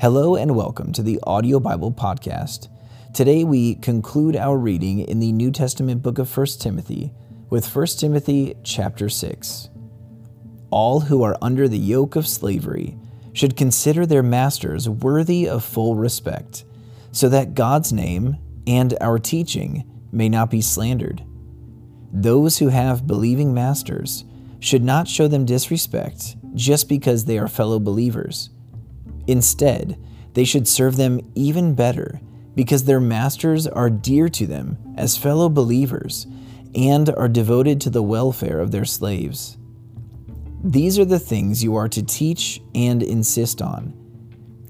Hello and welcome to the Audio Bible Podcast. Today we conclude our reading in the New Testament book of 1 Timothy with 1 Timothy chapter 6. All who are under the yoke of slavery should consider their masters worthy of full respect, so that God's name and our teaching may not be slandered. Those who have believing masters should not show them disrespect just because they are fellow believers Instead, they should serve them even better because their masters are dear to them as fellow believers and are devoted to the welfare of their slaves. These are the things you are to teach and insist on.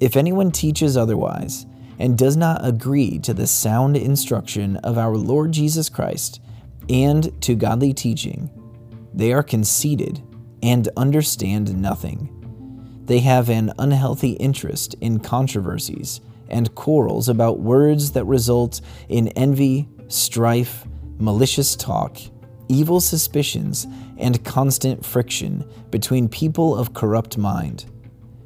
If anyone teaches otherwise and does not agree to the sound instruction of our Lord Jesus Christ and to godly teaching, they are conceited and understand nothing. They have an unhealthy interest in controversies and quarrels about words that result in envy, strife, malicious talk, evil suspicions, and constant friction between people of corrupt mind,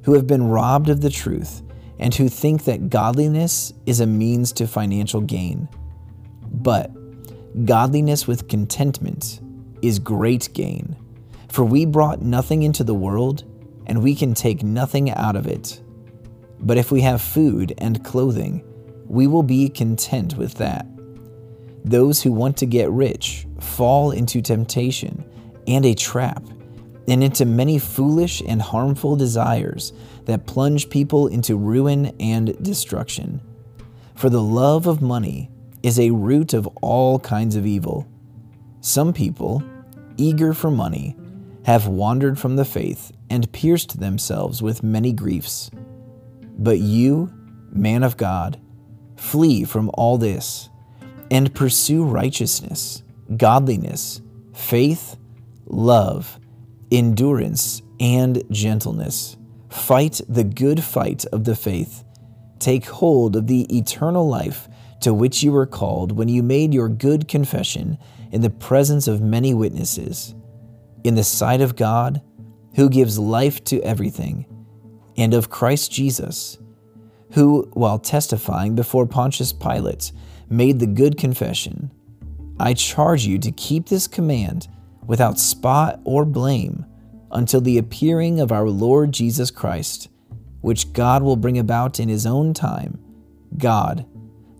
who have been robbed of the truth and who think that godliness is a means to financial gain. But godliness with contentment is great gain. For we brought nothing into the world and we can take nothing out of it. But if we have food and clothing, we will be content with that. Those who want to get rich fall into temptation and a trap, and into many foolish and harmful desires that plunge people into ruin and destruction. For the love of money is a root of all kinds of evil. Some people, eager for money, have wandered from the faith and pierced themselves with many griefs. But you, man of God, flee from all this and pursue righteousness, godliness, faith, love, endurance, and gentleness. Fight the good fight of the faith. Take hold of the eternal life to which you were called when you made your good confession in the presence of many witnesses in the sight of God, who gives life to everything, and of Christ Jesus, who, while testifying before Pontius Pilate, made the good confession I charge you to keep this command without spot or blame until the appearing of our Lord Jesus Christ, which God will bring about in his own time. God,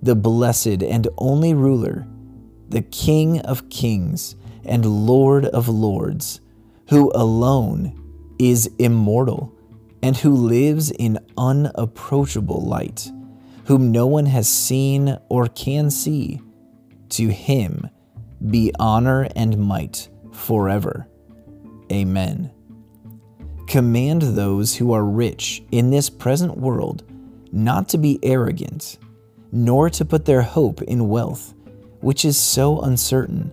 the blessed and only ruler, the King of kings and Lord of lords, who alone is immortal and who lives in unapproachable light, whom no one has seen or can see. To him be honor and might forever. Amen. Command those who are rich in this present world not to be arrogant, nor to put their hope in wealth, which is so uncertain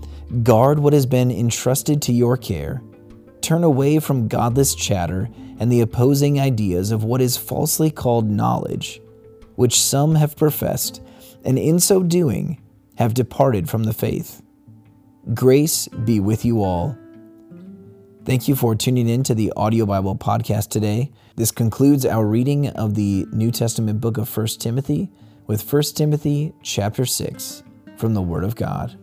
Guard what has been entrusted to your care. Turn away from godless chatter and the opposing ideas of what is falsely called knowledge, which some have professed, and in so doing have departed from the faith. Grace be with you all. Thank you for tuning in to the Audio Bible podcast today. This concludes our reading of the New Testament book of 1 Timothy with 1 Timothy chapter 6 from the Word of God.